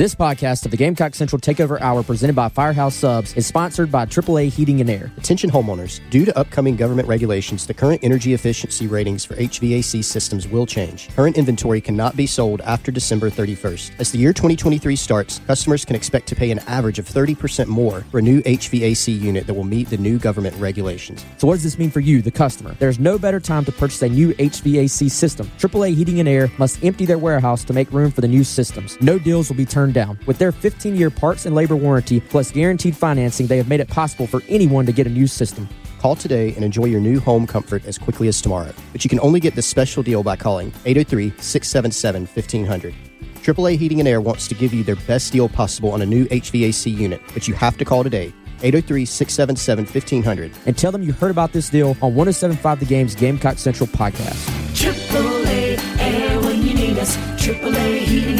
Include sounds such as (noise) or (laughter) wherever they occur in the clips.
This podcast of the Gamecock Central Takeover Hour presented by Firehouse Subs is sponsored by AAA Heating and Air. Attention homeowners. Due to upcoming government regulations, the current energy efficiency ratings for HVAC systems will change. Current inventory cannot be sold after December 31st. As the year 2023 starts, customers can expect to pay an average of 30% more for a new HVAC unit that will meet the new government regulations. So, what does this mean for you, the customer? There's no better time to purchase a new HVAC system. AAA Heating and Air must empty their warehouse to make room for the new systems. No deals will be turned down. With their 15 year parts and labor warranty plus guaranteed financing, they have made it possible for anyone to get a new system. Call today and enjoy your new home comfort as quickly as tomorrow. But you can only get this special deal by calling 803 677 1500. AAA Heating and Air wants to give you their best deal possible on a new HVAC unit, but you have to call today. 803 677 1500. And tell them you heard about this deal on 1075 The Game's Gamecock Central podcast. AAA Air when you need us. AAA Heating and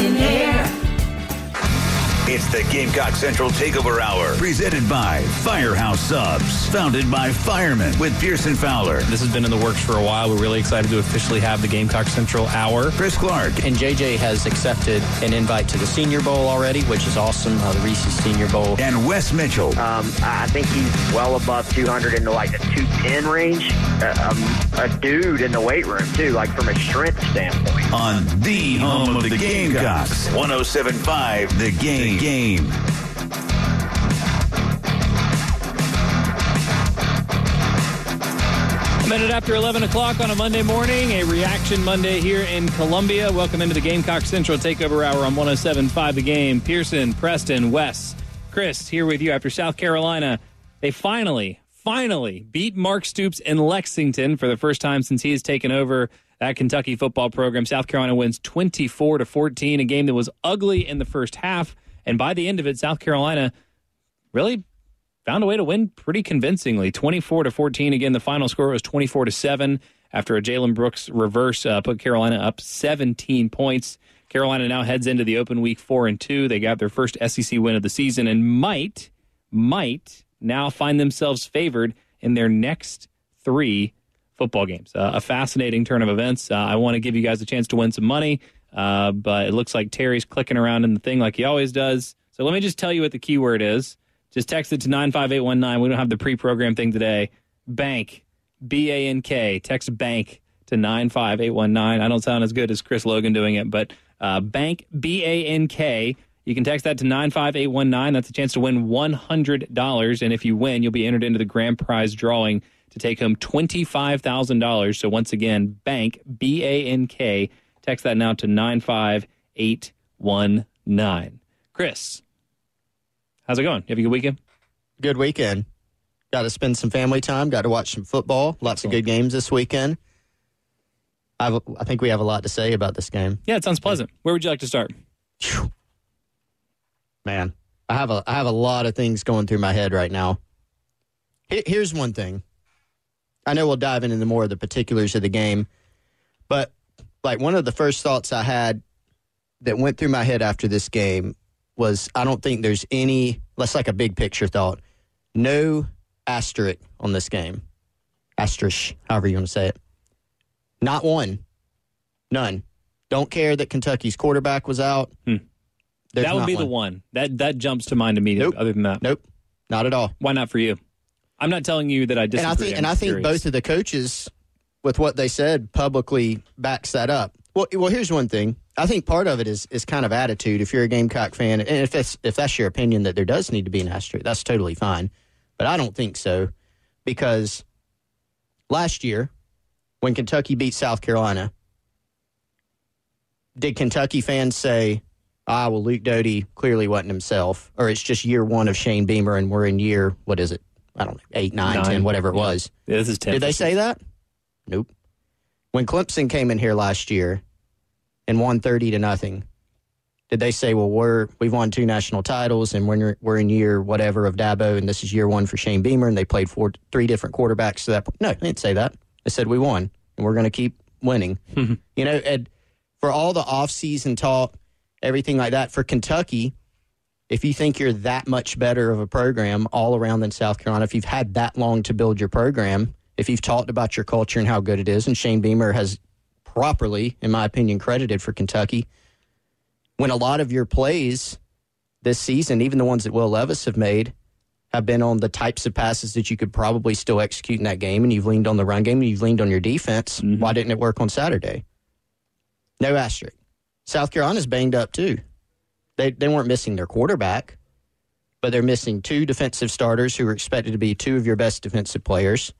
Air. It's the Gamecock Central Takeover Hour, presented by Firehouse Subs, founded by firemen with Pearson Fowler. This has been in the works for a while. We're really excited to officially have the Gamecock Central Hour. Chris Clark. And JJ has accepted an invite to the Senior Bowl already, which is awesome, uh, the Reese's Senior Bowl. And Wes Mitchell. Um, I think he's well above 200 into like the 210 range. Uh, um, a dude in the weight room, too, like from a strength standpoint. On the home of the Gamecocks, 1075 The Game. game. A minute after 11 o'clock on a Monday morning, a reaction Monday here in Columbia. Welcome into the Gamecock Central Takeover Hour on 1075 The Game. Pearson, Preston, Wes, Chris here with you after South Carolina. They finally, finally beat Mark Stoops in Lexington for the first time since he has taken over that Kentucky football program. South Carolina wins 24 to 14, a game that was ugly in the first half. And by the end of it, South Carolina really found a way to win pretty convincingly. 24 to 14 again the final score was 24 to 7 after a jalen brooks reverse uh, put carolina up 17 points. Carolina now heads into the open week 4 and 2 they got their first sec win of the season and might might now find themselves favored in their next three football games. Uh, a fascinating turn of events. Uh, i want to give you guys a chance to win some money uh, but it looks like terry's clicking around in the thing like he always does so let me just tell you what the keyword is just text it to 95819. We don't have the pre program thing today. Bank, B A N K. Text bank to 95819. I don't sound as good as Chris Logan doing it, but uh, bank, B A N K. You can text that to 95819. That's a chance to win $100. And if you win, you'll be entered into the grand prize drawing to take home $25,000. So once again, bank, B A N K. Text that now to 95819. Chris, How's it going? You have a good weekend? Good weekend. Got to spend some family time. Got to watch some football. Lots of good games this weekend. I've, I think we have a lot to say about this game. Yeah, it sounds pleasant. Where would you like to start? Man, I have a I have a lot of things going through my head right now. Here's one thing. I know we'll dive into more of the particulars of the game, but like one of the first thoughts I had that went through my head after this game was I don't think there's any, let's like a big picture thought, no asterisk on this game. Asterisk, however you want to say it. Not one. None. Don't care that Kentucky's quarterback was out. Hmm. That would be one. the one. That that jumps to mind immediately. Nope. Other than that, nope, not at all. Why not for you? I'm not telling you that I disagree. And I think, and I think both of the coaches, with what they said, publicly backs that up. Well, well, here's one thing. I think part of it is is kind of attitude. If you're a Gamecock fan, and if that's if that's your opinion that there does need to be an asterisk, that's totally fine. But I don't think so because last year when Kentucky beat South Carolina, did Kentucky fans say, "Ah, well, Luke Doty clearly wasn't himself," or it's just year one of Shane Beamer and we're in year what is it? I don't know, eight, nine, nine ten, whatever it was. Yeah, this is ten. Did they say that? Nope. When Clemson came in here last year and won 30 to nothing, Did they say, well, we're we've won two national titles and we're we're in year whatever of Dabo and this is year one for Shane Beamer and they played four three different quarterbacks to that point? No, they didn't say that. They said we won and we're going to keep winning. (laughs) you know, and for all the offseason talk, everything like that for Kentucky, if you think you're that much better of a program all around than South Carolina, if you've had that long to build your program, if you've talked about your culture and how good it is, and Shane Beamer has properly, in my opinion, credited for Kentucky, when a lot of your plays this season, even the ones that Will Levis have made, have been on the types of passes that you could probably still execute in that game, and you've leaned on the run game and you've leaned on your defense. Mm-hmm. Why didn't it work on Saturday? No asterisk. South Carolina's banged up too. They they weren't missing their quarterback, but they're missing two defensive starters who are expected to be two of your best defensive players.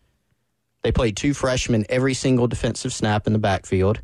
They played two freshmen every single defensive snap in the backfield.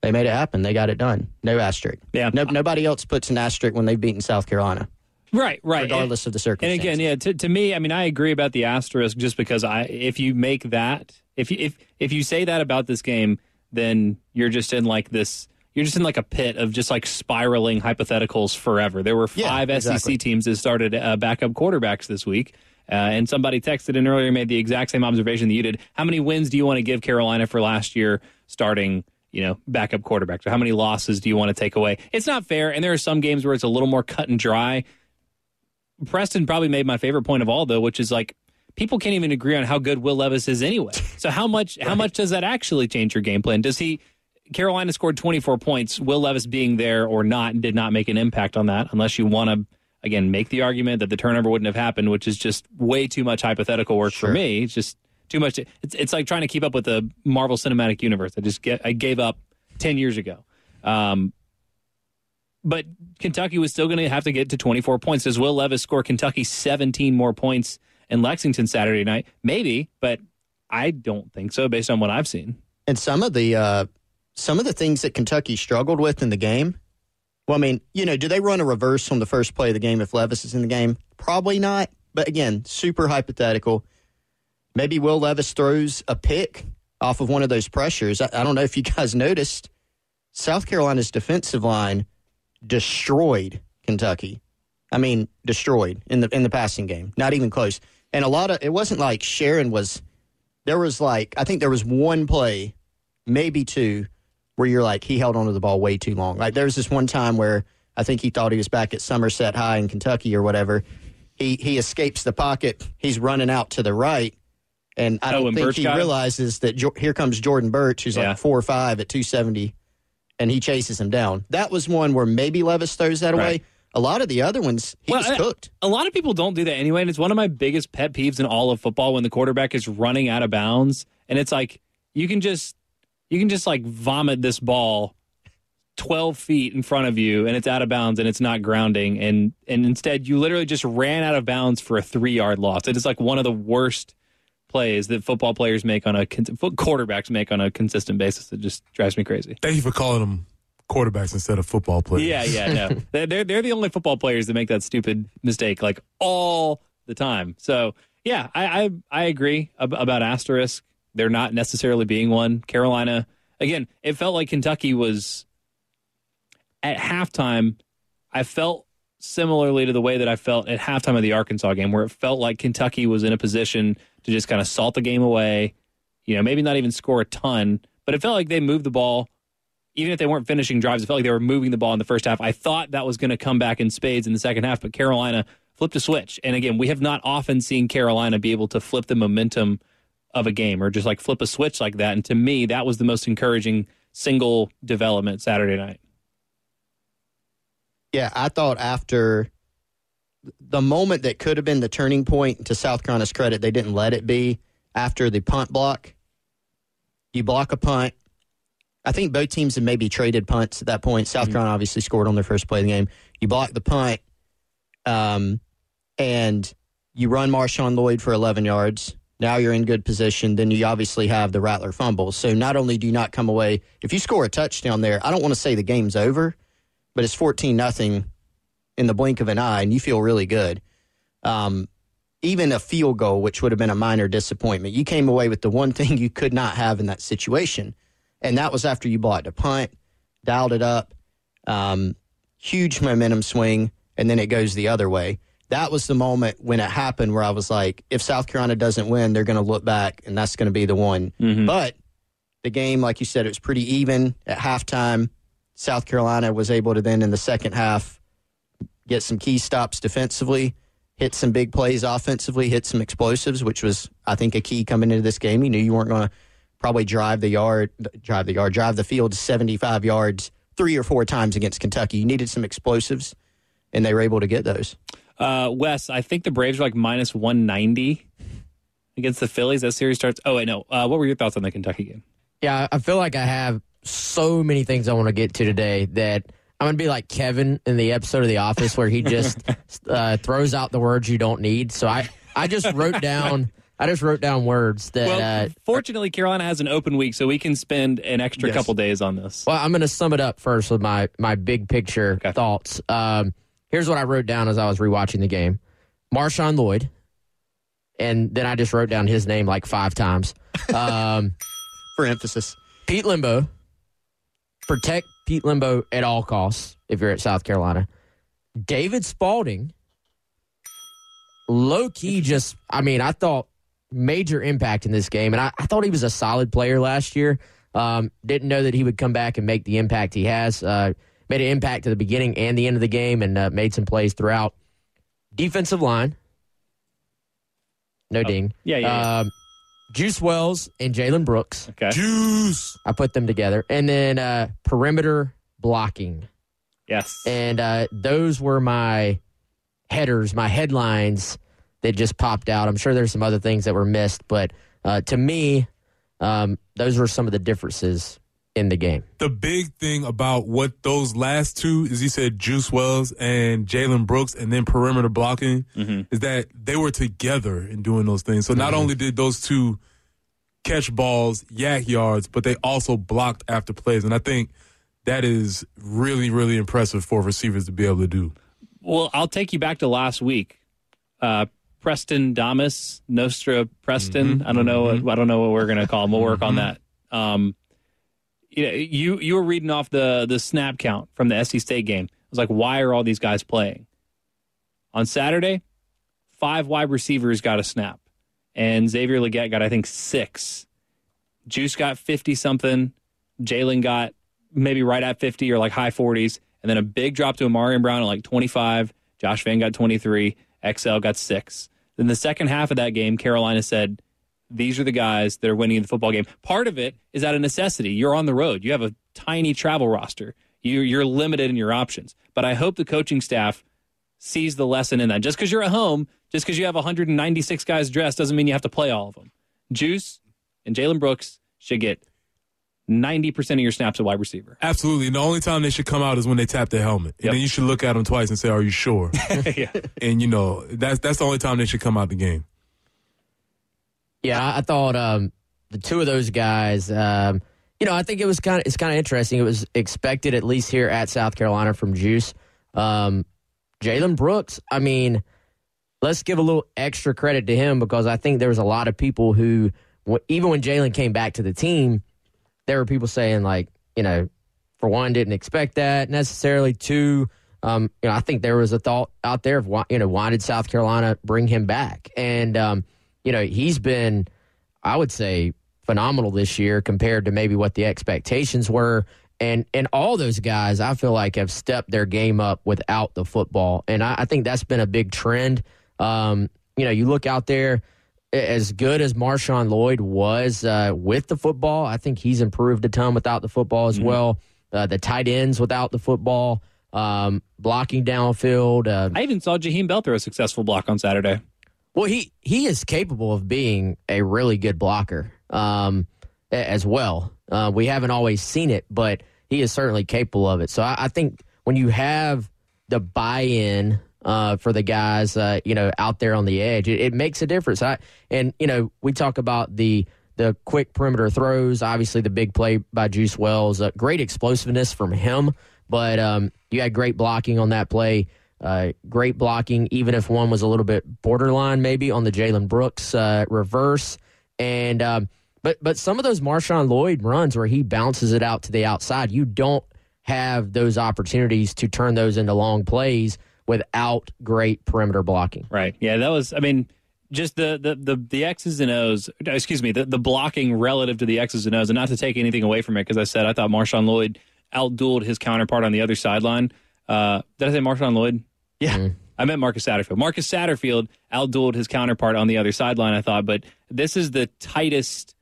They made it happen. They got it done. No asterisk. Yeah. No, nobody else puts an asterisk when they've beaten South Carolina, Right, right. regardless of the circumstances. And again, yeah, to, to me, I mean, I agree about the asterisk just because I, if you make that, if you, if if you say that about this game, then you're just in like this, you're just in like a pit of just like spiraling hypotheticals forever. There were Yeah, five exactly. SEC teams that started uh, backup quarterbacks this week. Uh, and somebody texted in earlier, made the exact same observation that you did. How many wins do you want to give Carolina for last year starting, you know, backup quarterback. So how many losses do you want to take away? It's not fair. And there are some games where it's a little more cut and dry. Preston probably made my favorite point of all, though, which is like people can't even agree on how good Will Levis is anyway. So how much how much does that actually change your game plan? Does he? Carolina scored 24 points. Will Levis being there or not did not make an impact on that, unless you want to again make the argument that the turnover wouldn't have happened, which is just way too much hypothetical work for me. It's just too much. It's it's like trying to keep up with the Marvel Cinematic Universe. I just get I gave up 10 years ago. Um, but Kentucky was still going to have to get to 24 points. Does Will Levis score Kentucky 17 more points in Lexington Saturday night? Maybe, but I don't think so based on what I've seen. and some of the uh, some of the things that Kentucky struggled with in the game. Well, I mean, you know, do they run a reverse on the first play of the game if Levis is in the game? Probably not. But again, super hypothetical. Maybe Will Levis throws a pick off of one of those pressures. I, I don't know if you (laughs) guys noticed. South Carolina's defensive line destroyed Kentucky. I mean, destroyed in the in the passing game. Not even close. And a lot of it wasn't like Sheron was. There was like I think there was one play, maybe two, where you're like he held onto the ball way too long. Like there was this one time where I think he thought he was back at Somerset High in Kentucky or whatever. He he escapes the pocket. He's running out to the right, and I Oh, don't and think Burch he realizes that jo- here comes Jordan Burch, who's Yeah. like four or five at two seventy, and he chases him down. That was one where maybe Levis throws that away. Right. A lot of the other ones, he Well, was cooked. A lot of people don't do that anyway, and it's one of my biggest pet peeves in all of football when the quarterback is running out of bounds, and it's like you can just you can just like vomit this ball 12 feet in front of you and it's out of bounds and it's not grounding and and instead you literally just ran out of bounds for a 3 yard loss it is like one of the worst plays that football players make on a quarterbacks make on a consistent basis it just drives me crazy Thank you for calling them quarterbacks instead of football players. yeah, yeah, no. (laughs) they're, they're they're the only football players that make that stupid mistake like all the time. So yeah, I I, I agree ab- about asterisk. They're not necessarily being one. Carolina again, it felt like Kentucky was at halftime. I felt similarly to the way that I felt at halftime of the Arkansas game, where it felt like Kentucky was in a position to just kind of salt the game away. You know, maybe not even score a ton, but it felt like they moved the ball even if they weren't finishing drives, it felt like they were moving the ball in the first half. I thought that was going to come back in spades in the second half, but Carolina flipped a switch. And again, we have not often seen Carolina be able to flip the momentum of a game or just like flip a switch like that. And to me, that was the most encouraging single development Saturday night. Yeah, I thought after the moment that could have been the turning point, to South Carolina's credit, they didn't let it be after the punt block. You block a punt. I think both teams had maybe traded punts at that point. South Carolina obviously scored on their first play of the game. You block the punt, um, and you run Marshawn Lloyd for 11 yards. Now you're in good position. Then you obviously have the Rattler fumble. So not only do you not come away, if you score a touchdown there, I don't want to say the game's over, but it's 14 nothing in the blink of an eye, and you feel really good. Um, even a field goal, which would have been a minor disappointment, you came away with the one thing you could not have in that situation, and that was after you blocked a punt, dialed it up. um, huge momentum swing, and then it goes the other way. That was the moment when it happened where I was like, if South Carolina doesn't win, they're going to look back, and that's going to be the one. Mm-hmm. But the game, like you said, it was pretty even at halftime. South Carolina was able to then in the second half get some key stops defensively, hit some big plays offensively, hit some explosives, which was I think a key coming into this game. You knew you weren't going to probably drive the yard, drive the yard, drive the field 75 yards three or four times against Kentucky. You needed some explosives, and they were able to get those. Uh, Wes, I think the Braves are like minus 190 against the Phillies. That series starts. Oh, wait, no. Uh, what were your thoughts on the Kentucky game? Yeah, I feel like I have so many things I want to get to today that I'm going to be like Kevin in the episode of The Office where he just (laughs) uh, throws out the words you don't need. So I, I just wrote down. I just wrote down words that. Well, uh, fortunately, Carolina has an open week, so we can spend an extra Yes. couple days on this. Well, I'm going to sum it up first with my my big picture Okay. thoughts. Um, here's what I wrote down as I was rewatching the game: Marshawn Lloyd, and then I just wrote down his name like five times. Um, (laughs) For emphasis, Pete Lembo, protect Pete Lembo at all costs if you're at South Carolina. David Spaulding, low key, just I mean, I thought major impact in this game, and I, I thought he was a solid player last year. Um, didn't know that he would come back and make the impact he has. Uh, made an impact at the beginning and the end of the game, and uh, made some plays throughout. Defensive line, no ding. yeah, yeah, yeah. Um, Juice Wells and Jalen Brooks. Okay. Juice. I put them together. And then uh, perimeter blocking. Yes. And uh, those were my headers, my headlines that just popped out. I'm sure there's some other things that were missed, but uh, to me, um, those were some of the differences in the game. The big thing about what those last two is he said Juice Wells and Jalen Brooks and then perimeter blocking mm-hmm. is that they were together in doing those things. So not mm-hmm. only did those two catch balls, yak yards, but they also blocked after plays. And I think that is really, really impressive for receivers to be able to do. Well, I'll take you back to last week. Uh, Preston Damas, Nostra Preston. Mm-hmm. I don't know. What, I don't know what we're going to call him. We'll work on that. Um, you know, you you were reading off the the snap count from the SC State game. I was like, why are all these guys playing? On Saturday, five wide receivers got a snap, and Xavier Legette got I think six. Juice got fifty something. Jalen got maybe right at 50 or like high 40s. And then a big drop to Amarian Brown at like 25. Josh Vann got 23. XL got six. Then the second half of that game, Carolina said, these are the guys that are winning the football game. Part of it is out of necessity. You're on the road. You have a tiny travel roster. You, you're limited in your options. But I hope the coaching staff sees the lesson in that. Just because you're at home, just because you have 196 guys dressed, doesn't mean you have to play all of them. Juice and Jalen Brooks should get 90% of your snaps at wide receiver. Absolutely. And the only time they should come out is when they tap their helmet. And Yep. then you should look at them twice and say, Are you sure? (laughs) yeah. and, you know, that's that's the only time they should come out the game. Yeah, I, thought um, the two of those guys. Um, you know, I think it was kind of it's kind of interesting. It was expected at least here at South Carolina from Juice. Um, Jalen Brooks. I mean, let's give a little extra credit to him because I think there was a lot of people who, even when Jalen came back to the team, there were people saying like, you know, for one, didn't expect that necessarily. Two, um, you know, I think there was a thought out there of why, you know, why did South Carolina bring him back? And um, you know, he's been, I would say, phenomenal this year compared to maybe what the expectations were. And and all those guys, I feel like, have stepped their game up without the football, and I, I think that's been a big trend. Um, you know, you look out there, as good as Marshawn Lloyd was uh, with the football, I think he's improved a ton without the football as well. Uh, the tight ends without the football, um, blocking downfield. Uh, I even saw Jaheim Bell throw a successful block on Saturday. Well, he he is capable of being a really good blocker um, as well. Uh, we haven't always seen it, but he is certainly capable of it. So I, I think when you have the buy-in uh, for the guys, uh, you know, out there on the edge, it, it makes a difference. I, and you know, we talk about the the quick perimeter throws. Obviously, the big play by Juice Wells, uh, great explosiveness from him. But um, you had great blocking on that play. Uh, great blocking, even if one was a little bit borderline, maybe on the Jalen Brooks uh, reverse. And um, but but some of those Marshawn Lloyd runs where he bounces it out to the outside, you don't have those opportunities to turn those into long plays without great perimeter blocking. Right. Yeah, that was. I mean, just the the the, the X's and O's. Excuse me, the, the blocking relative to the X's and O's, and not to take anything away from it, because I said I thought Marshawn Lloyd outdueled his counterpart on the other sideline. Uh, did I say Marshawn Lloyd? Yeah. I meant Marcus Satterfield. Marcus Satterfield outdueled his counterpart on the other sideline, I thought, but this is the tightest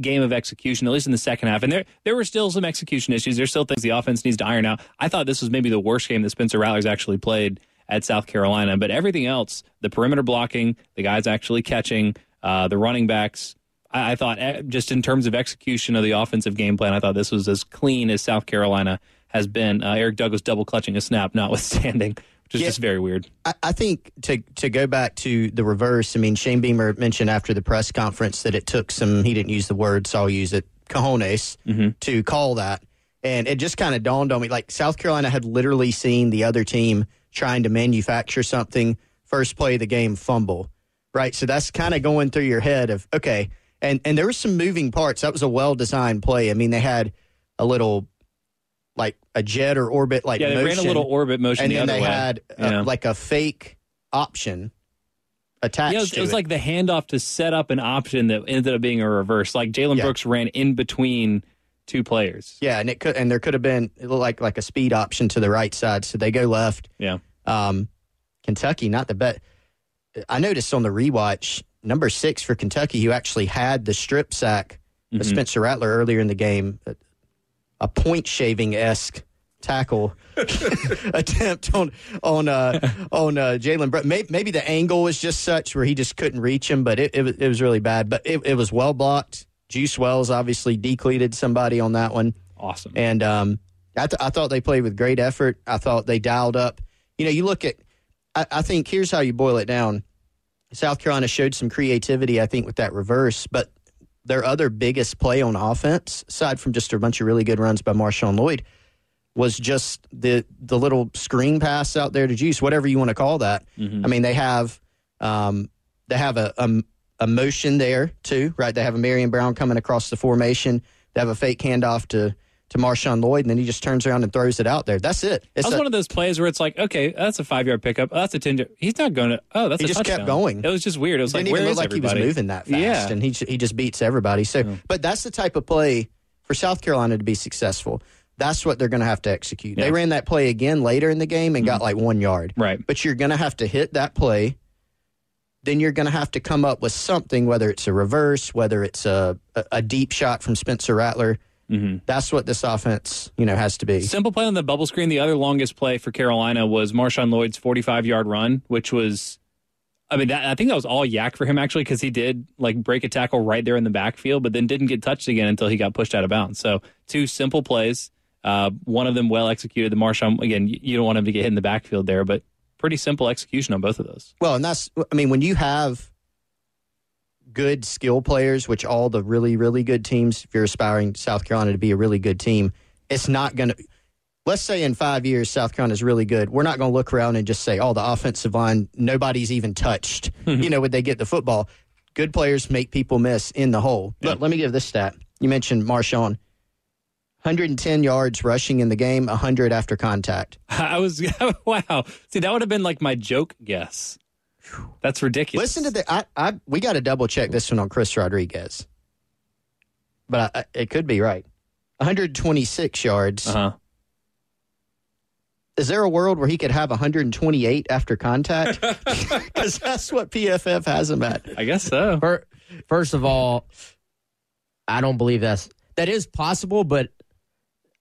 game of execution, at least in the second half. And there there were still some execution issues. There's still things the offense needs to iron out. I thought this was maybe the worst game that Spencer Rattler's actually played at South Carolina. But everything else, the perimeter blocking, the guys actually catching, uh, the running backs, I, I thought eh, just in terms of execution of the offensive game plan, I thought this was as clean as South Carolina has been. Uh, Eric Douglas double clutching a snap, (laughs) notwithstanding, which is Yeah. just very weird. I, I think to to go back to the reverse. I mean, Shane Beamer mentioned after the press conference that it took some. He didn't use the word, so I'll use it. Cojones to call that, and it just kind of dawned on me. Like South Carolina had literally seen the other team trying to manufacture something. First play of the game, fumble. Right, so that's kind of going through your head of okay, and and there was some moving parts. That was a well designed play. I mean, they had a little like a jet or orbit like Yeah, they ran a little orbit motion and the then other they way. had uh, Yeah. like a fake option attached Yeah, it was, it was like the handoff to set up an option that ended up being a reverse. Like Jalen Yeah. Brooks ran in between two players. yeah, and it could and there could have been it like like a speed option to the right side, so they go left. Yeah. Um, Kentucky, not the bet. I noticed on the rewatch, number six for Kentucky, who actually had the strip sack of Mhm. Spencer Rattler earlier in the game, a, point shaving esque tackle (laughs) attempt on on uh, on uh, Jalen. Brooks. Maybe, maybe the angle was just such where he just couldn't reach him, but it it, was- it was really bad. But it, it was well blocked. Juice Wells obviously decleated somebody on that one. Awesome. And um, I, th- I thought they played with great effort. I thought they dialed up. You know, you look at, I, I think here's how you boil it down. South Carolina showed some creativity, I think, with that reverse, but their other biggest play on offense, aside from just a bunch of really good runs by Marshawn Lloyd, was just the the little screen pass out there to Juice, whatever you want to call that. I mean, they have um, they have a, a a motion there too, right? They have Amarian Brown coming across the formation. They have a fake handoff to to Marshawn Lloyd, and then he just turns around and throws it out there. That's it. That It's was a- one of those plays where it's like, okay, that's a five yard pickup. Oh, that's a ten. yard- He's not going to. Oh, that's He a just kept going. It was just weird. It was didn't like, where even look like everybody? he was moving that fast, Yeah. and he he just beats everybody. So, but that's the type of play for South Carolina to be successful. That's what they're going to have to execute. They Yeah. Mm-hmm. ran that play again later in the game and got like one yard. Right. But you're going to have to hit that play. Then you're going to have to come up with something, whether it's a reverse, whether it's a a, a deep shot from Spencer Rattler. Mm-hmm. That's what this offense, you know, has to be. Simple play on the bubble screen. The other longest play for Carolina was Marshawn Lloyd's 45 yard run, which was, I mean, that, I think that was all yak for him actually because he did like break a tackle right there in the backfield, but then didn't get touched again until he got pushed out of bounds. So two simple plays. Uh, one of them well executed. The Marshawn again, you, you don't want him to get hit in the backfield there, but pretty simple execution on both of those. Well, and that's, I mean, when you have good skill players, which all the really, really good teams, if you're aspiring South Carolina to be a really good team, it's not going to, let's say in five years, South Carolina is really good. We're not going to look around and just say, oh, the offensive line, nobody's even touched. (laughs) Mm-hmm. you know, would they get the football? Good players make people miss in the hole. But let me give this stat. You mentioned Marshawn. 110 yards rushing in the game, 100 after contact. (laughs) I was (laughs) wow. See, that would have been like my joke guess. That's ridiculous. Listen to the. I, I we got to double check this one on Chris Rodriguez, but I, I- it could be right. 126 yards. Uh huh. Is there a world where he could have 128 after contact? (laughs) (laughs) Because that's what PFF has him at. I guess so. Fir- First of all, I don't believe that's that is possible, but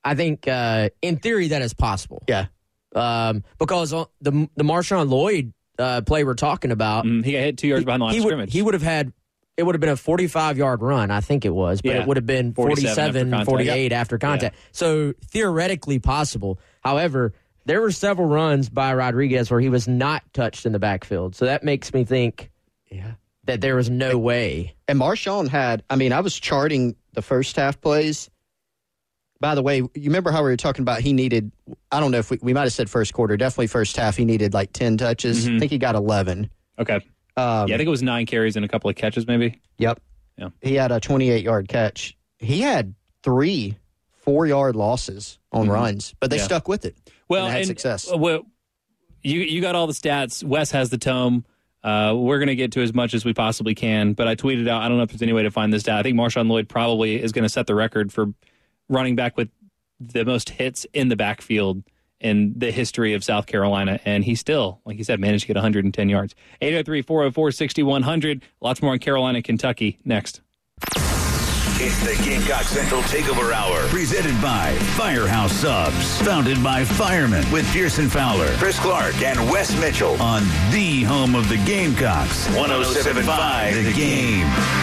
I think uh, in theory that is possible. Yeah. Um, because on the the Marshawn Lloyd uh, play we're talking about, Mm, he got hit two yards behind the line he of would scrimmage. he would have had it would have been a 45 yard run, I think it was, but Yeah. it would have been 47 after 47, contact. 48 after contact. So theoretically possible. However, there were several runs by Rodriguez where he was not touched in the backfield. So that makes me think Yeah. that there was no way. And Marshawn had. I mean, I was charting the first half plays. By the way, you remember how we were talking about he needed? I don't know if we, we might have said first quarter. Definitely first half. He needed like 10 touches. I think he got 11. okay. Um, yeah, I think it was nine carries and a couple of catches, maybe. Yep. Yeah. He had a 28 yard catch. He had three four yard losses on runs, but they Yeah. stuck with it. Well, and had and, success. uh, well, you you got all the stats. Wes has the tome. Uh, we're going to get to as much as we possibly can, but I tweeted out. I don't know if there's any way to find this stat. I think Marshawn Lloyd probably is going to set the record for running back with the most hits in the backfield in the history of South Carolina, and he still, like you said, managed to get 110 yards. 803-404-6100. Lots more on Carolina, Kentucky next. It's the Gamecock Central Takeover Hour, presented by Firehouse Subs, founded by firemen with Pearson Fowler, Chris Clark, and Wes Mitchell on the home of the Gamecocks, 1075 The Game.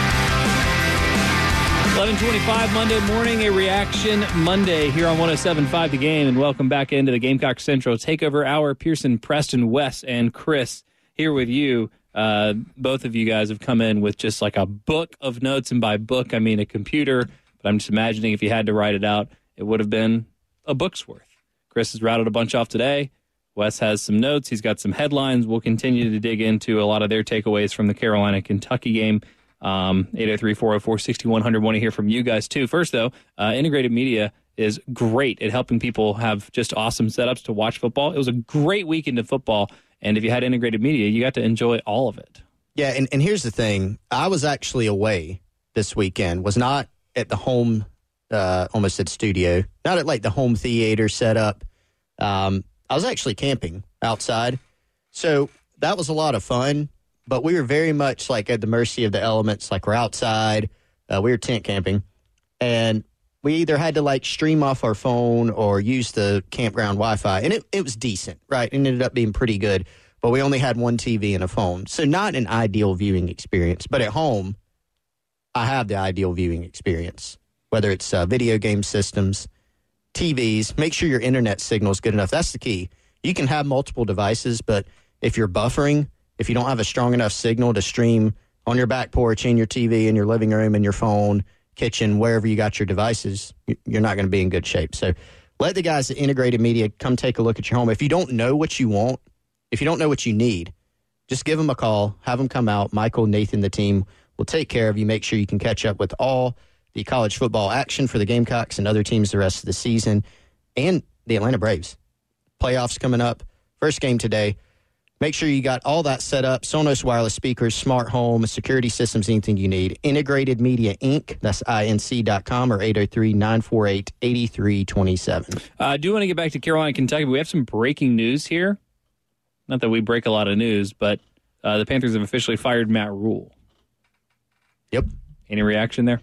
1125 Monday morning, a reaction Monday here on 1075 The Game, and welcome back into the Gamecock Central Takeover Hour. Pearson, Preston, Wes, and Chris here with you. Uh, both of you guys have come in with just like a book of notes, and by book, I mean a computer. But I'm just imagining if you had to write it out, it would have been a book's worth. Chris has rattled a bunch off today. Wes has some notes. He's got some headlines. We'll continue to dig into a lot of their takeaways from the Carolina Kentucky game. Um, 803 404 6100. Want to hear from you guys too. First, though, uh, integrated media is great at helping people have just awesome setups to watch football. It was a great weekend of football. And if you had integrated media, you got to enjoy all of it. Yeah, and, and here's the thing. I was actually away this weekend, was not at the home, uh, almost at studio, not at like the home theater setup. Um, I was actually camping outside. So that was a lot of fun, but we were very much like at the mercy of the elements. Like we're outside, uh, we were tent camping, and we either had to like stream off our phone or use the campground Wi Fi. And it, it was decent, right? It ended up being pretty good, but we only had one TV and a phone. So not an ideal viewing experience. But at home, I have the ideal viewing experience, whether it's uh, video game systems, TVs. Make sure your internet signal is good enough. That's the key. You can have multiple devices, but if you're buffering, if you don't have a strong enough signal to stream on your back porch, in your TV, in your living room, in your phone, kitchen, wherever you got your devices, you- you're not going to be in good shape. So let the guys at Integrated Media come take a look at your home. If you don't know what you want, if you don't know what you need, just give them a call, have them come out. Michael, Nathan, the team will take care of you. Make sure you can catch up with all the college football action for the Gamecocks and other teams the rest of the season and the Atlanta Braves. Playoffs coming up. First game today. Make sure you got all that set up. Sonos wireless speakers, smart home, security systems, anything you need. Integrated Media Inc. That's inc.com or 803 948 8327. Uh, I do want to get back to Carolina, Kentucky. We have some breaking news here. Not that we break a lot of news, but uh, the Panthers have officially fired Matt Rhule. Yep. Any reaction there?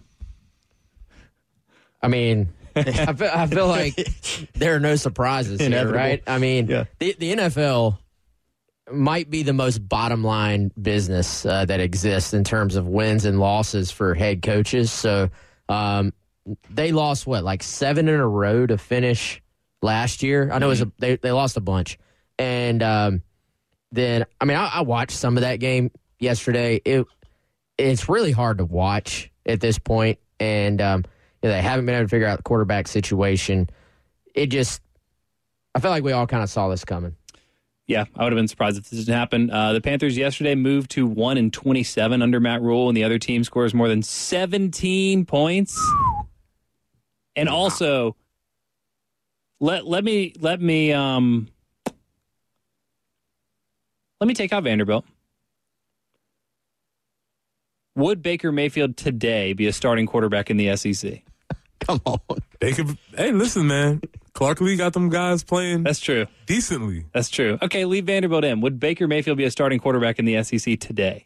I mean, (laughs) I feel, I feel like there are no surprises here, right? I mean, Yeah. the, the NFL might be the most bottom line business uh, that exists in terms of wins and losses for head coaches. So um, they lost what, like seven in a row to finish last year. I know it was a, they they lost a bunch, and um, then I mean I, I watched some of that game yesterday. It it's really hard to watch at this point, and um, you know, they haven't been able to figure out the quarterback situation. It just I feel like we all kind of saw this coming. Yeah, I would have been surprised if this didn't happen. Uh, the Panthers yesterday moved to one and twenty-seven under Matt Rhule, and the other team scores more than seventeen points. And also, let let me let me um let me take out Vanderbilt. Would Baker Mayfield today be a starting quarterback in the SEC? (laughs) Come on. They could. Hey, listen, man. Clark Lea got them guys playing That's true. decently. That's true. Okay, leave Vanderbilt in. Would Baker Mayfield be a starting quarterback in the SEC today?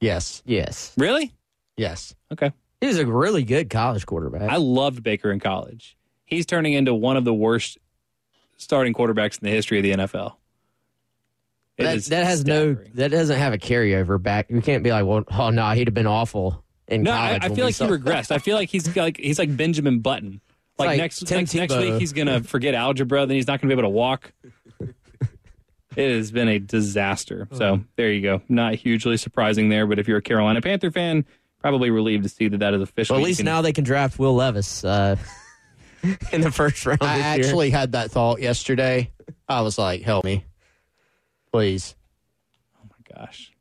Yes. Yes, Really? Yes. Okay. he was a really good college quarterback. I loved Baker in college. He's turning into one of the worst starting quarterbacks in the history of the NFL. It that, is that has no that doesn't have a carryover back. You can't be like, well, oh no, he'd have been awful in college. No, I, college. I when feel we like he regressed. I feel like he's like he's like Benjamin Button. Like, like next Tim next, next week he's gonna forget algebra, then he's not gonna be able to walk. (laughs) it has been a disaster. So there you go. Not hugely surprising there, but if you're a Carolina Panther fan, probably relieved to see that that is official. Well, at least can- now they can draft Will Levis uh, (laughs) in the first round. I this year. actually had that thought yesterday. I was like, help me. Please. Oh my gosh.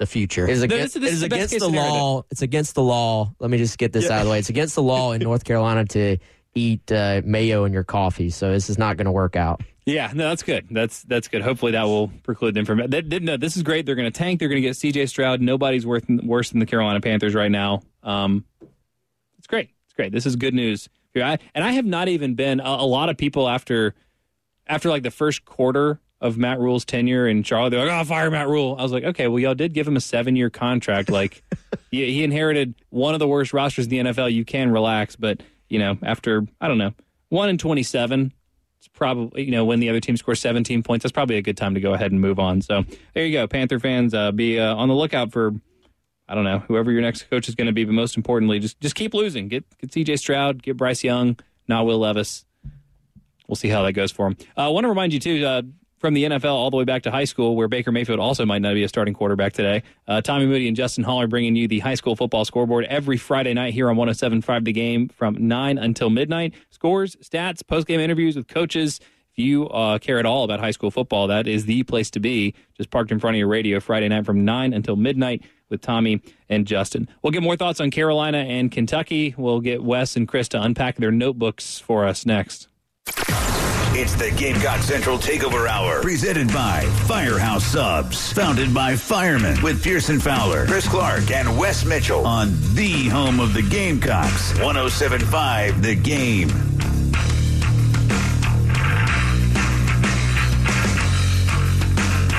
The future. It is against, this it is is the against the scenario. law. It's against the law. Let me just get this out of the way. It's against the law in North Carolina to eat uh, mayo in your coffee. So this is not going to work out. Yeah, no, that's good. That's that's good. Hopefully, that will preclude them from. They, they, no, this is great. They're going to tank. They're going to get C.J. Stroud. Nobody's worth, worse than the Carolina Panthers right now. Um, it's great. It's great. This is good news. I, and I have not even been a, a, lot of people after after like the first quarter of Matt Rhule's tenure in Charlotte. They're like, "Oh, fire Matt Rhule. I was like, "Okay, well, y'all did give him a seven year contract. (laughs) Like, he, he inherited one of the worst rosters in the NFL. You can relax, but you know, after I don't know, one in 27, it's probably you know when the other team scores 17 points that's probably a good time to go ahead and move on so there you go panther fans uh, be uh, on the lookout for i don't know whoever your next coach is going to be but most importantly just just keep losing get get cj stroud get bryce young not will levis we'll see how that goes for him uh, i want to remind you too uh, from the NFL all the way back to high school, where Baker Mayfield also might not be a starting quarterback today. Uh, Tommy Moody and Justin Hall are bringing you the high school football scoreboard every Friday night here on 107.5 The Game from 9 until midnight. Scores, stats, post-game interviews with coaches. If you uh, care at all about high school football, that is the place to be. Just parked in front of your radio Friday night from 9 until midnight with Tommy and Justin. We'll get more thoughts on Carolina and Kentucky. We'll get Wes and Chris to unpack their notebooks for us next. It's the Gamecock Central Takeover Hour, presented by Firehouse Subs, founded by firemen with Pearson Fowler, Chris Clark, and Wes Mitchell on the home of the Gamecocks, 1075 The Game.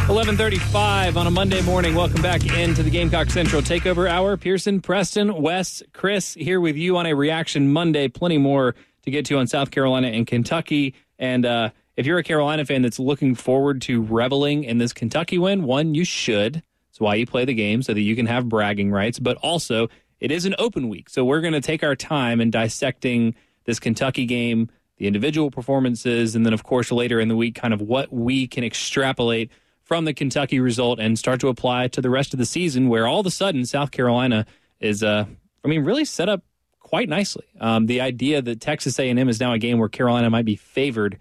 Eleven thirty-five on a Monday morning. Welcome back into the Gamecock Central Takeover Hour. Pearson, Preston, Wes, Chris here with you on a Reaction Monday. Plenty more to get to on South Carolina and Kentucky. And uh, if you're a Carolina fan that's looking forward to reveling in this Kentucky win, one, you should. It's why you play the game so that you can have bragging rights. But also, it is an open week. So we're going to take our time in dissecting this Kentucky game, the individual performances, and then, of course, later in the week, kind of what we can extrapolate from the Kentucky result and start to apply to the rest of the season, where all of a sudden South Carolina is, uh, I mean, really set up quite nicely. Um, the idea that Texas A&M is now a game where Carolina might be favored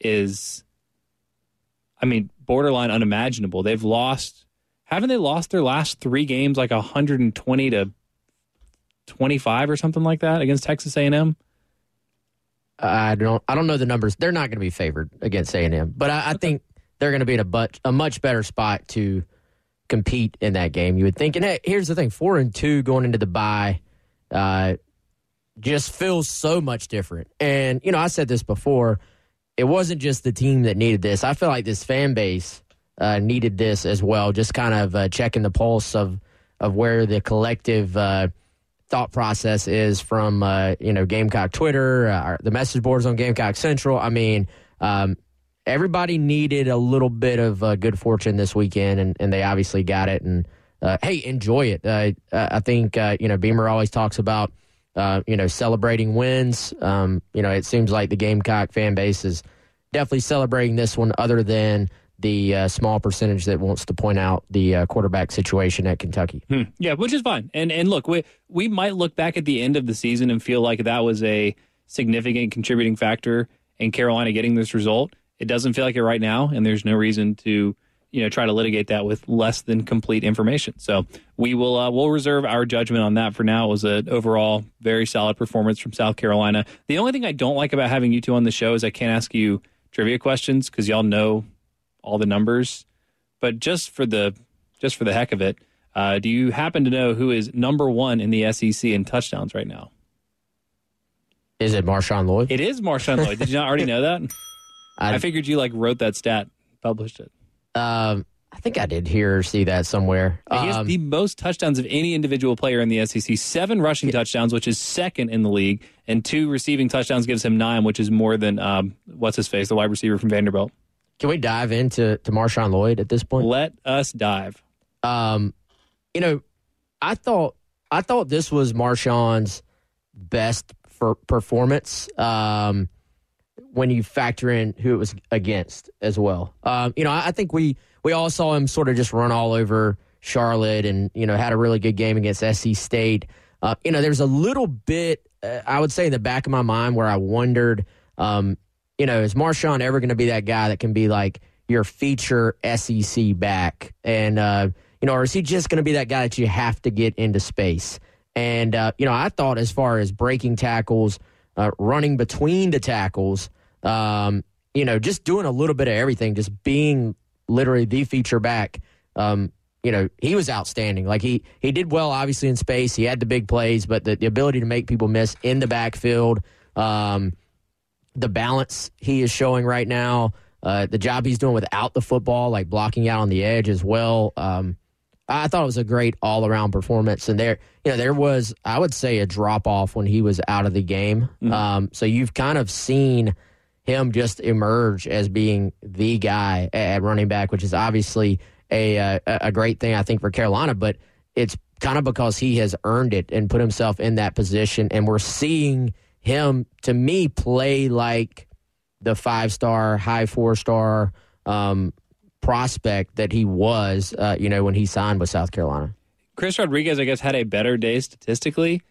is, I mean, borderline unimaginable. They've lost, haven't they lost their last three games like 120 to 25 or something like that against Texas A&M? I don't. I don't know the numbers. They're not going to be favored against A and M, but I, I think they're going to be in a, but, a much better spot to compete in that game. You would think. And hey, here's the thing: four and two going into the bye. Uh, just feels so much different. And, you know, I said this before. It wasn't just the team that needed this. I feel like this fan base uh, needed this as well, just kind of uh, checking the pulse of, of where the collective uh, thought process is from, uh, you know, Gamecock Twitter, uh, the message boards on Gamecock Central. I mean, um, everybody needed a little bit of uh, good fortune this weekend, and, and they obviously got it. And, hey, enjoy it. I think, you know, Beamer always talks about – uh, you know, celebrating wins. Um, you know, it seems like the Gamecock fan base is definitely celebrating this one, other than the uh, small percentage that wants to point out the uh, quarterback situation at Kentucky. Hmm. Yeah, which is fine. And and look, we we might look back at the end of the season and feel like that was a significant contributing factor in Carolina getting this result. It doesn't feel like it right now, and there's no reason to you know try to litigate that with less than complete information. So we will uh, we'll reserve our judgment on that for now. It was an overall very solid performance from South Carolina. The only thing I don't like about having you two on the show is I can't ask you trivia questions because y'all know all the numbers. But just for the just for the heck of it, uh, do you happen to know who is number one in the SEC in touchdowns right now? Is it Marshawn Lloyd? It is Marshawn Lloyd. Did you not already know that? (laughs) I, I figured you like wrote that stat, published it. Um, I think I did hear or see that somewhere. he has Um, the most touchdowns of any individual player in the SEC. Seven rushing touchdowns, which is second in the league, and two receiving touchdowns gives him nine, which is more than um, what's his face, the wide receiver from Vanderbilt. Can we dive into to Marshawn Lloyd at this point? Let us dive. Um, you know, I thought I thought this was Marshawn's best for performance. Um, when you factor in who it was against as well. Um, you know, I, I think we we all saw him sort of just run all over Charlotte, and you know had a really good game against SC State. Uh, you know, there's a little bit uh, I would say in the back of my mind where I wondered, um, you know, is Marshawn ever going to be that guy that can be like your feature SEC back, and uh, you know, or is he just going to be that guy that you have to get into space? And uh, you know, I thought as far as breaking tackles uh, running between the tackles. Um, you know, just doing a little bit of everything, just being literally the feature back. Um, you know, he was outstanding. Like he he did well, obviously in space. He had the big plays, but the, the ability to make people miss in the backfield, um, the balance he is showing right now, uh, the job he's doing without the football, like blocking out on the edge as well. Um, I thought it was a great all around performance. And there, you know, there was, I would say, a drop off when he was out of the game. Um, so you've kind of seen him just emerge as being the guy at running back, which is obviously a uh, a great thing I think for Carolina. But it's kind of because he has earned it and put himself in that position, and we're seeing him to me play like the five star, high four star um, prospect that he was, uh, you know, when he signed with South Carolina. Chris Rodriguez, I guess, had a better day statistically.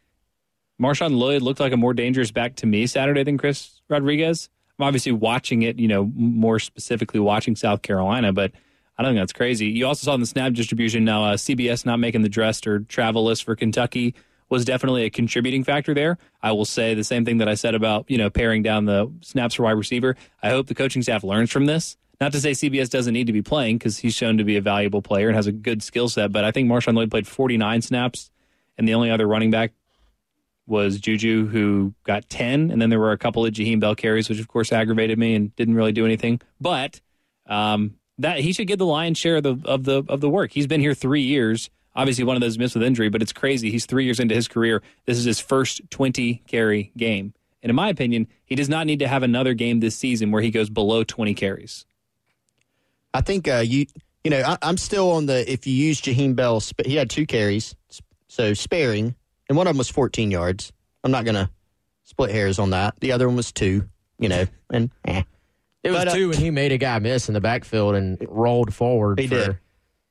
Marshawn Lloyd looked like a more dangerous back to me Saturday than Chris Rodriguez. Obviously watching it, you know, more specifically watching South Carolina, but I don't think that's crazy. You also saw in the snap distribution now, uh, CBS not making the dressed or travel list for Kentucky was definitely a contributing factor there. I will say the same thing that I said about, you know, paring down the snaps for wide receiver. I hope the coaching staff learns from this. Not to say CBS doesn't need to be playing because he's shown to be a valuable player and has a good skill set, but I think Marshawn Lloyd played 49 snaps, and the only other running back was Juju, who got 10, and then there were a couple of Jaheim Bell carries, which of course aggravated me and didn't really do anything. But um, that he should get the lion's share of the of the of the work. He's been here three years. Obviously, one of those missed with injury, but it's crazy. He's three years into his career. This is his first 20 carry game. And in my opinion, he does not need to have another game this season where he goes below 20 carries. I think uh, you you know I, I'm still on the if you use Jaheim Bell, he had two carries, so sparing, and one of them was 14 yards. I'm not gonna split hairs on that. The other one was two, you know, and eh. It was But, uh, two, and he made a guy miss in the backfield and rolled forward. He for, did.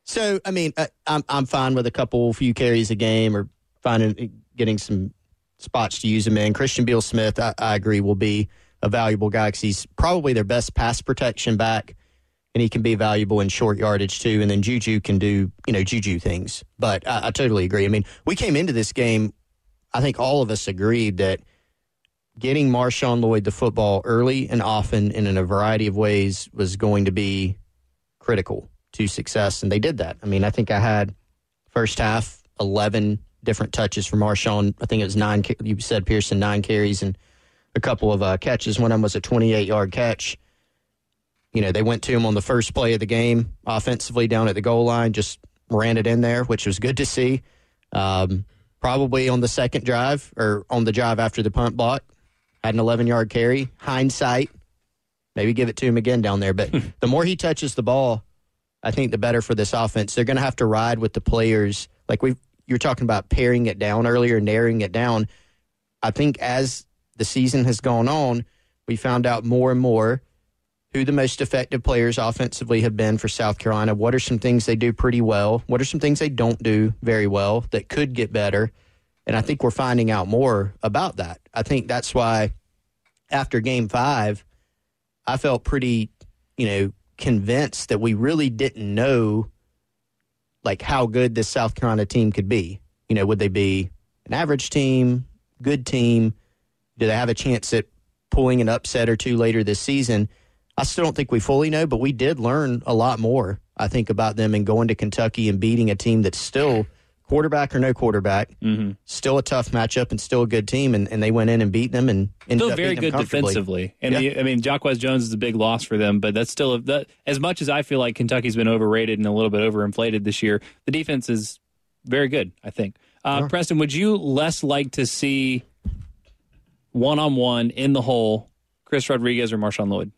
So I mean, I, I'm I'm fine with a couple few carries a game or finding getting some spots to use him in. Christian Beal Smith, I, I agree, will be a valuable guy because he's probably their best pass protection back, and he can be valuable in short yardage too. And then Juju can do you know Juju things. But I, I totally agree. I mean, we came into this game. I think all of us agreed that getting Marshawn Lloyd the football early and often and in a variety of ways was going to be critical to success, and they did that. I mean, I think I had first half eleven different touches from Marshawn. I think it was nine. You said Pearson nine carries and a couple of uh, catches. One of them was a twenty-eight yard catch. You know, they went to him on the first play of the game offensively down at the goal line, just ran it in there, which was good to see. Um, probably on the second drive or on the drive after the punt block, had an 11 yard carry. Hindsight, maybe give it to him again down there. But (laughs) the more he touches the ball, I think the better for this offense. They're going to have to ride with the players. Like we, you were talking about paring it down earlier, narrowing it down. I think as the season has gone on, we found out more and more who the most effective players offensively have been for South Carolina. What are some things they do pretty well? What are some things they don't do very well that could get better? And I think we're finding out more about that. I think that's why after game five, I felt pretty, you know, convinced that we really didn't know like how good this South Carolina team could be. You know, would they be an average team, good team? Do they have a chance at pulling an upset or two later this season? I still don't think we fully know, but we did learn a lot more, I think, about them and going to Kentucky and beating a team that's still quarterback or no quarterback, Mm-hmm. still a tough matchup and still a good team. And, and they went in and beat them and Still very good defensively, and Yeah. the, I mean, Jacquez Jones is a big loss for them, but that's still a, that, as much as I feel like Kentucky's been overrated and a little bit overinflated this year. The defense is very good, I think. Uh, Preston, would you less like to see one on one in the hole, Chris Rodriguez or Marshawn Lloyd?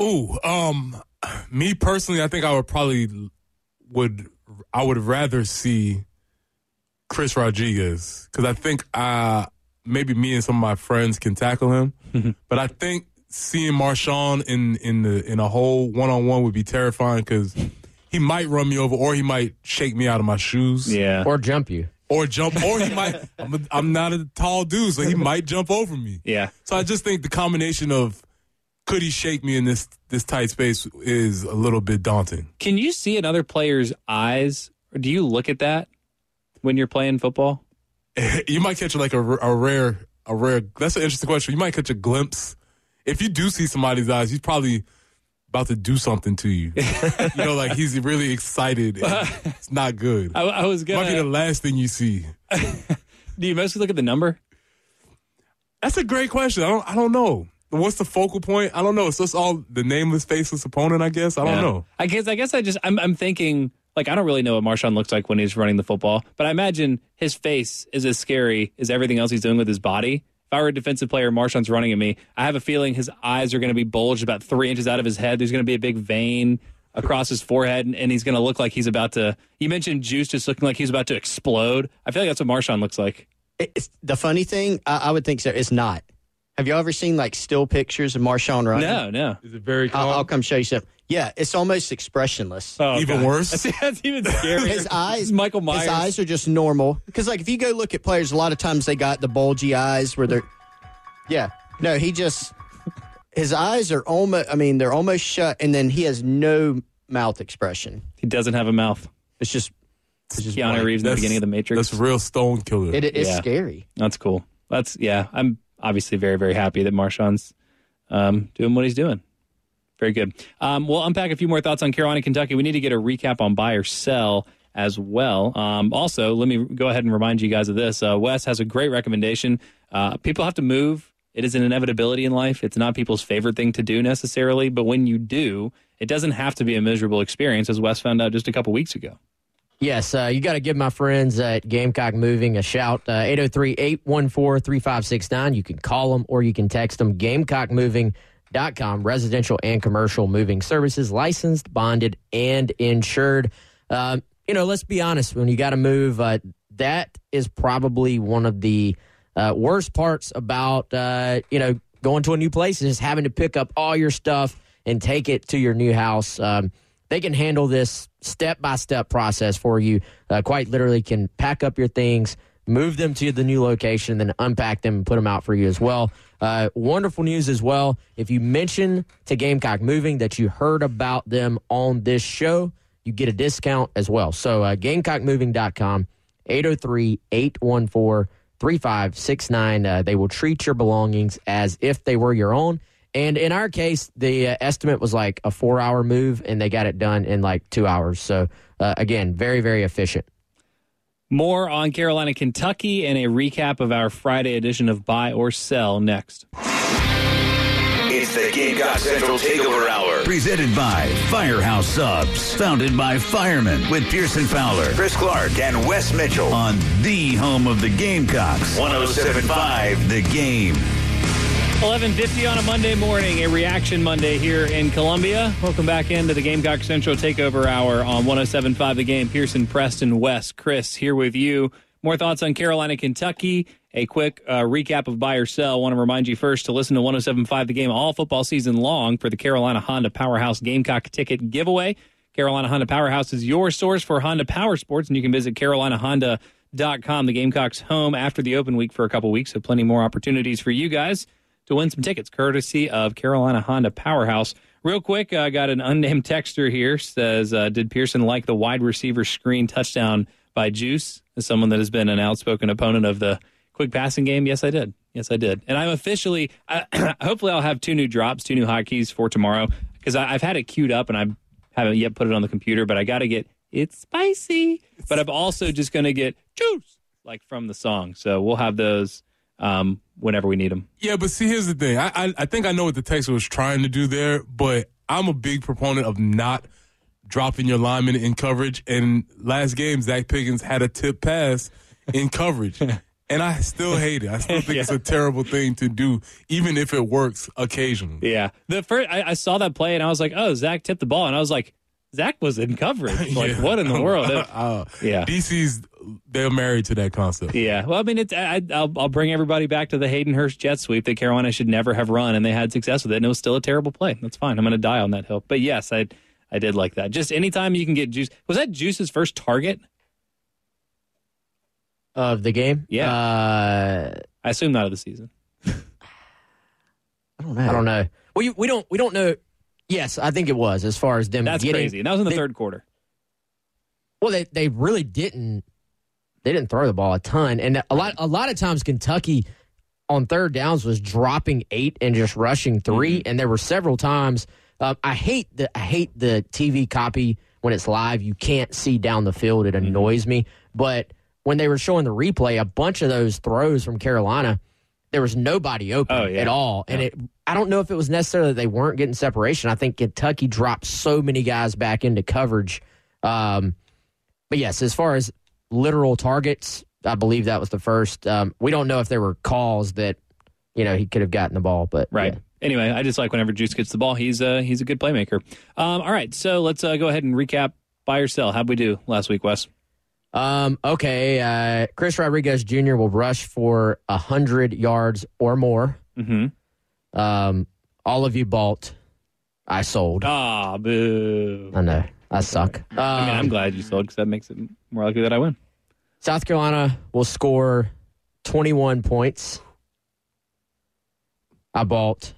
Ooh, um, me personally, I think I would probably would I would rather see Chris Rodriguez because I think uh maybe me and some of my friends can tackle him, (laughs) but I think seeing Marshawn in in the in a whole one on one would be terrifying because he might run me over or he might shake me out of my shoes. Yeah, or jump you. Or jump, or he might. (laughs) I'm, a, I'm not a tall dude, so he might jump over me. Yeah. So I just think the combination of could he shake me in this this tight space is a little bit daunting. Can you see another player's eyes, or do you look at that when you're playing football? (laughs) you might catch like a, a rare a rare. That's an interesting question. You might catch a glimpse. If you do see somebody's eyes, he's probably about to do something to you. (laughs) you know, like he's really excited. and (laughs) It's not good. I, I was gonna. Might be the last thing you see. Do you mostly look at the number? That's a great question. I don't. I don't know. What's the focal point? I don't know. It's just all the nameless, faceless opponent. I guess. I don't Yeah. know. I guess I guess I just I'm I'm thinking like I don't really know what Marshawn looks like when he's running the football, but I imagine his face is as scary as everything else he's doing with his body. If I were a defensive player, Marshawn's running at me. I have a feeling his eyes are going to be bulged about three inches out of his head. There's going to be a big vein across his forehead, and, and he's going to look like he's about to. You mentioned Juice just looking like he's about to explode. I feel like that's what Marshawn looks like. It's, the funny thing, I, I would think so. It's not. Have you ever seen like still pictures of Marshawn running? No, no. Is it very I'll. I'll come show you some. Yeah, it's almost expressionless. Oh, Even God. worse? That's, that's even scarier. His eyes, Michael Myers. His eyes are just normal. Because like if you go look at players, a lot of times they got the bulgy eyes where they're. Yeah, no, he just his eyes are almost. I mean, they're almost shut, and then he has no mouth expression. He doesn't have a mouth. It's just. It's just Keanu blank. Reeves in the beginning of the Matrix. That's real stone killer. It, it's Yeah. scary. That's cool. That's yeah. I'm obviously very very happy that Marshawn's um, doing what he's doing. Very good. Um, we'll unpack a few more thoughts on Carolina, Kentucky. We need to get a recap on buy or sell as well. Um, also, let me go ahead and remind you guys of this. Uh, Wes has a great recommendation. Uh, people have to move. It is an inevitability in life. It's not people's favorite thing to do necessarily, but when you do, it doesn't have to be a miserable experience, as Wes found out just a couple weeks ago. Yes, uh, you got to give my friends at Gamecock Moving a shout. Uh, 803 814 3569. You can call them or you can text them. GamecockMoving.com. Residential and commercial moving services, licensed, bonded, and insured. Um, you know, let's be honest. When you got to move, uh, that is probably one of the uh, worst parts about, uh, you know, going to a new place is having to pick up all your stuff and take it to your new house. Um, they can handle this step by step process for you. Uh, quite literally, can pack up your things, move them to the new location, then unpack them and put them out for you as well. Uh, wonderful news as well. If you mention to Gamecock Moving that you heard about them on this show, you get a discount as well. So, uh, GamecockMoving.com, 803 814 3569. Uh, They will treat your belongings as if they were your own. And in our case, the uh, estimate was like a four hour move, and they got it done in like two hours. So, uh, again, very, very efficient. More on Carolina, Kentucky, and a recap of our Friday edition of Buy or Sell next. It's the Gamecock Central Takeover Hour. Presented by Firehouse Subs. Founded by firemen with Pearson Fowler, Chris Clark, and Wes Mitchell on the home of the Gamecocks. 1075 The Game. 1150 on a Monday morning, a reaction Monday here in Columbia. Welcome back into the Gamecock Central Takeover Hour on 1075 The Game. Pearson, Preston, Wes, Chris here with you. More thoughts on Carolina, Kentucky. A quick uh, recap of buy or sell. want to remind you first to listen to 1075 The Game all football season long for the Carolina Honda Powerhouse Gamecock ticket giveaway. Carolina Honda Powerhouse is your source for Honda Power Sports, and you can visit carolinahonda.com, the Gamecocks' home after the open week for a couple weeks. So, plenty more opportunities for you guys to win some tickets, courtesy of Carolina Honda Powerhouse. Real quick, I got an unnamed (laughs) texter here. Says, uh, did Pearson like the wide receiver screen touchdown by Juice? As someone that has been an outspoken opponent of the quick passing game, yes, I did. Yes, I did. And I'm officially, (clears throat) hopefully, I'll have two new drops, two new hotkeys for tomorrow because I've had it queued up and I haven't yet put it on the computer. But I got to get it's spicy. But I'm also just going to get juice like from the song. So we'll have those um, whenever we need them. Yeah, but see, here's the thing. I, I I think I know what the text was trying to do there, but I'm a big proponent of not dropping your lineman in coverage. And last game, Zacch Pickens had a tip pass in coverage. (laughs) And I still hate it. I still think it's a terrible thing to do, even if it works occasionally. Yeah. The first I, I saw that play and I was like, oh, Zach tipped the ball, and I was like, Zach was in coverage. (laughs) Like, Yeah. what in the world? It- (laughs) Uh, yeah. DC's they're married to that concept. Yeah, well, I mean, it's I, I'll, I'll bring everybody back to the Hayden Hurst jet sweep that Carolina should never have run, and they had success with it, and it was still a terrible play. That's fine. I'm going to die on that hill. But yes, I I did like that. Just anytime you can get Juice. Was that Juice's first target? Of the game? Yeah. Uh, I assume not of the season. I don't know. I don't know. We, we, don't, we don't know. Yes, I think it was as far as them That's getting. crazy. And that was in the they- third quarter. Well, they, they really didn't. They didn't throw the ball a ton, and a lot a lot of times Kentucky on third downs was dropping eight and just rushing 3 and there were several times. Uh, I hate the I hate the TV copy when it's live. You can't see down the field; it annoys me. But when they were showing the replay, a bunch of those throws from Carolina, there was nobody open Oh, yeah. at all, and it. I don't know if it was necessarily that they weren't getting separation. I think Kentucky dropped so many guys back into coverage. Um, but yes, as far as literal targets, I believe that was the first. Um, we don't know if there were calls that you know he could have gotten the ball, but Right. yeah. Anyway, I just like whenever Juice gets the ball. He's uh, he's a good playmaker. Um, all right, so let's uh, go ahead and recap buy or sell. How'd we do last week, Wes? Um, okay, uh, Chris Rodriguez Jr. will rush for hundred yards or more. Mm-hmm. Um, all of you bought. I sold. Ah, boo. I know. I suck. Um, I mean, I'm glad you sold because that makes it more likely that I win. South Carolina will score 21 points. I bought.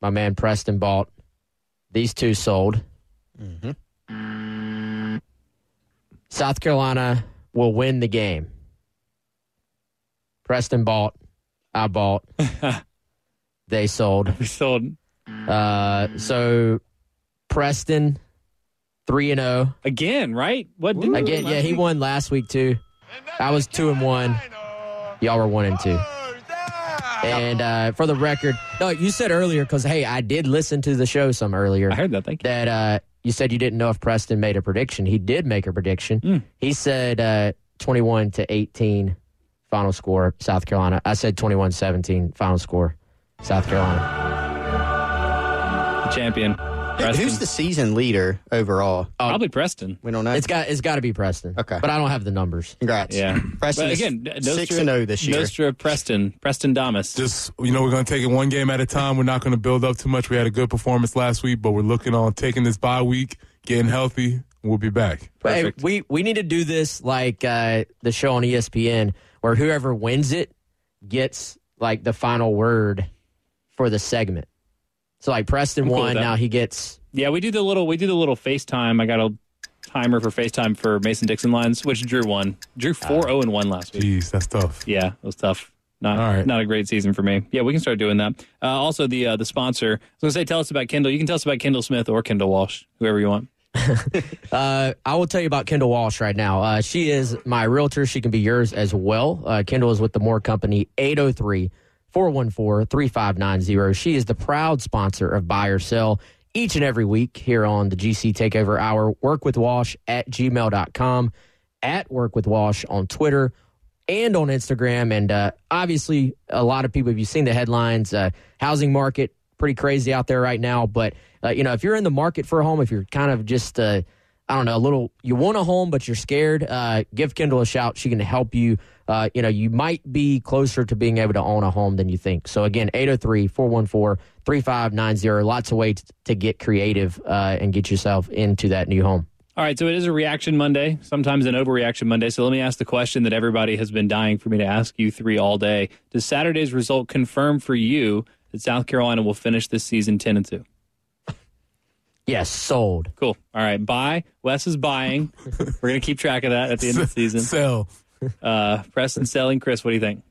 My man Preston bought. These two sold. South Carolina will win the game. Preston bought. I bought. (laughs) they sold. We sold Uh, so Preston, 3 and 0. again, right? What did Again, yeah, he won last week too. I was two and one. Y'all were one and two. And uh, for the record, no, you said earlier because hey, I did listen to the show some earlier. I heard that. Thank you. that uh, you said you didn't know if Preston made a prediction. He did make a prediction. He said uh, 21 to 18 final score South Carolina. I said 21-17 final score South Carolina. The champion. Who- Preston. Who's the season leader overall? Probably Preston. We don't know. It's got it's got to be Preston. Okay. but I don't have the numbers. Congrats. Yeah. Preston But is again, six and zero this year. Nostra Preston. Preston Damas. Just you know, we're gonna take it one game at a time. We're not gonna build up too much. We had a good performance last week, but we're looking on taking this bye week, getting healthy. We'll be back. Hey, Perfect. we we need to do this like uh, the show on ESPN, where whoever wins it gets like the final word for the segment. So like Preston cool won, that. now he gets. Yeah, we do the little we do the little FaceTime. I got a timer for FaceTime for Mason Dixon lines, which Drew won. Drew four zero and one last week. Jeez, that's tough. Yeah, it was tough. Not All right. not a great season for me. Yeah, we can start doing that. Uh, also, the uh, the sponsor. I was gonna say, tell us about Kendall. You can tell us about Kendall Smith or Kendall Walsh, whoever you want. (laughs) Uh, I will tell you about Kendall Walsh right now. Uh, she is my realtor. She can be yours as well. Uh, Kendall is with the Moore Company, 803 414 3590. She is the proud sponsor of Buy or Sell each and every week here on the GC Takeover Hour. Work with Walsh at gmail.com, at Work with Walsh on Twitter and on Instagram. And uh, obviously, a lot of people, if you've seen the headlines, uh, housing market pretty crazy out there right now. But uh, you know, if you're in the market for a home, if you're kind of just uh, I don't know, a little you want a home but you're scared, uh, give Kendall a shout. She can help you. Uh, you know, you might be closer to being able to own a home than you think. So again, 803-414-3590. Lots of ways to get creative uh, and get yourself into that new home. All right, so it is a reaction Monday, sometimes an overreaction Monday. So let me ask the question that everybody has been dying for me to ask you three all day. Does Saturday's result confirm for you that South Carolina will finish this season ten and two? Yes, sold. Cool. All right, buy. Wes is buying. We're gonna keep track of that at the end of the (laughs) season. Sell. Uh, Preston selling. Chris, what do you think?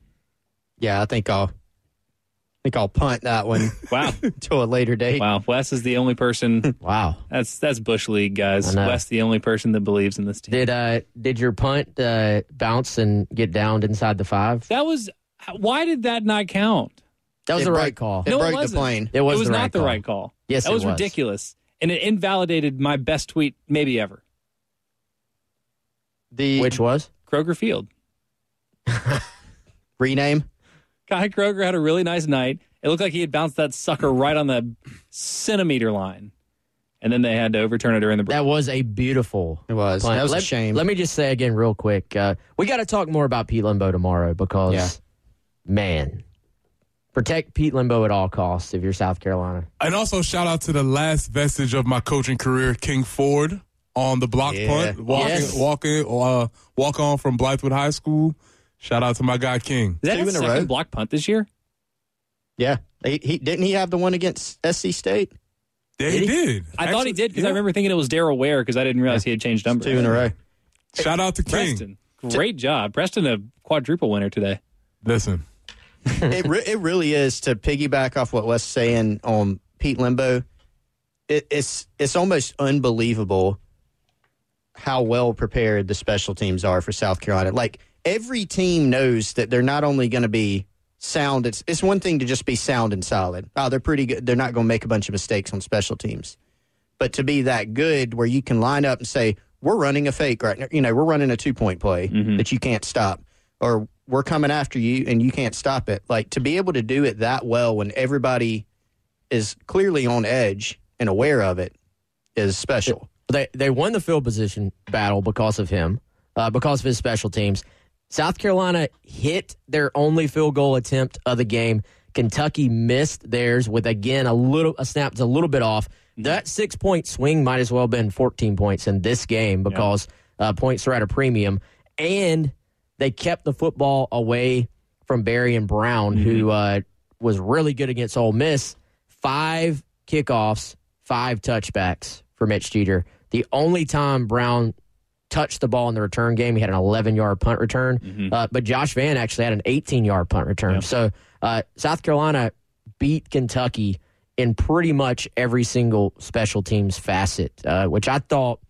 Yeah, I think I'll I think I'll punt that one (laughs) Wow, (laughs) to a later date. wow. Wes is the only person. Wow. That's that's bush league, guys. I know. Wes the only person that believes in this team. Did uh did your punt uh, bounce and get downed inside the five? That was. Why did that not count? That was It the broke- right call. It No, it broke the wasn't. plane. It was, it was the not right the call. right call. Yes, that it was, was. ridiculous, and it invalidated my best tweet maybe ever. The Which was? Kroger Field. (laughs) rename. Kai Kroger had a really nice night. It looked like he had bounced that sucker right on the centimeter line, and then they had to overturn it during the break. That was a beautiful. It was. punt. That was let, a shame. Let me just say again, real quick. Uh, we got to talk more about Pete Lembo tomorrow because, Yeah. man, protect Pete Lembo at all costs if you're South Carolina. And also shout out to the last vestige of my coaching career, King Ford, on the block Yeah. punt, walking, Yes. walking, uh, walk on from Blythewood High School. Shout out to my guy King. Is that two his in a second row. block punt this year? Yeah. He, he didn't he have the one against SC State? Yeah, he did. I thought he did because yeah. I remember thinking it was Daryl Ware because I didn't realize he had changed numbers. Two in a row. Shout out to King. Preston, great job, Preston, a quadruple winner today. Listen, (laughs) it re- it really is to piggyback off what Wes saying on Pete Lembo. It, it's it's almost unbelievable how well prepared the special teams are for South Carolina. Like every team knows that they're not only going to be sound. It's it's one thing to just be sound and solid. Oh, they're pretty good. They're not going to make a bunch of mistakes on special teams, but to be that good where you can line up and say we're running a fake right now. You know, we're running a two point play mm-hmm. that you can't stop, or we're coming after you and you can't stop it. Like to be able to do it that well when everybody is clearly on edge and aware of it is special. They they won the field position battle because of him, uh, because of his special teams. South Carolina hit their only field goal attempt of the game. Kentucky missed theirs with again a little a snap that's a little bit off. That six point swing might as well have been fourteen points in this game because uh, points are at a premium, and they kept the football away from Barion Brown, who uh, was really good against Ole Miss. Five kickoffs, five touchbacks for Mitch Jeter. The only time Brown touched the ball in the return game, he had an 11 yard punt return. Uh, but Josh Vann actually had an 18 yard punt return. So uh, South Carolina beat Kentucky in pretty much every single special teams facet, uh, which I thought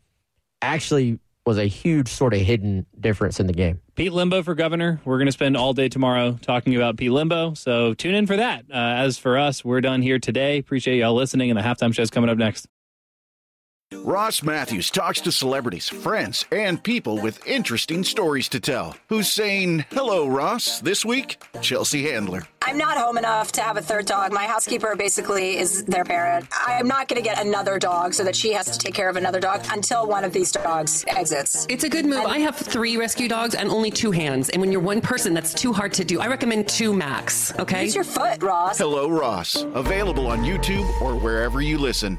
actually was a huge sort of hidden difference in the game. Pete Lembo for governor. We're going to spend all day tomorrow talking about Pete Lembo. So tune in for that. Uh, as for us, we're done here today. Appreciate y'all listening, and the halftime show's coming up next. Ross Mathews talks to celebrities, friends, and people with interesting stories to tell. Who's saying, Hello, Ross, this week? Chelsea Handler. I'm not home enough to have a third dog. My housekeeper basically is their parent. I'm not going to get another dog so that she has to take care of another dog until one of these dogs exits. It's a good move. I have three rescue dogs and only two hands. And when you're one person, that's too hard to do. I recommend two max, okay? Use your foot, Ross. Hello, Ross. Available on YouTube or wherever you listen.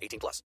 18 plus.